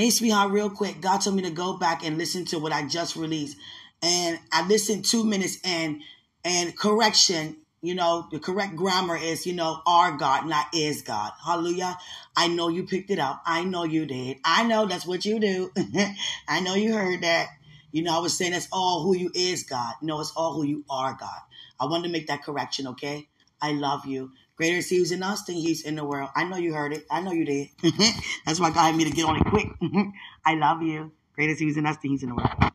Hey, sweetheart, real quick. God told me to go back and listen to what I just released. And I listened two minutes and and correction, you know, the correct grammar is, you know, our God, not is God. Hallelujah. I know you picked it up. I know you did. I know that's what you do. I know you heard that. You know, I was saying that's all who you is God. No, it's all who you are God. I wanted to make that correction, okay? I love you. Greater is he who's in us than he's in the world. I know you heard it. I know you did. That's why God had me to get on it quick. I love you. Greater is he who's in us than he's in the world.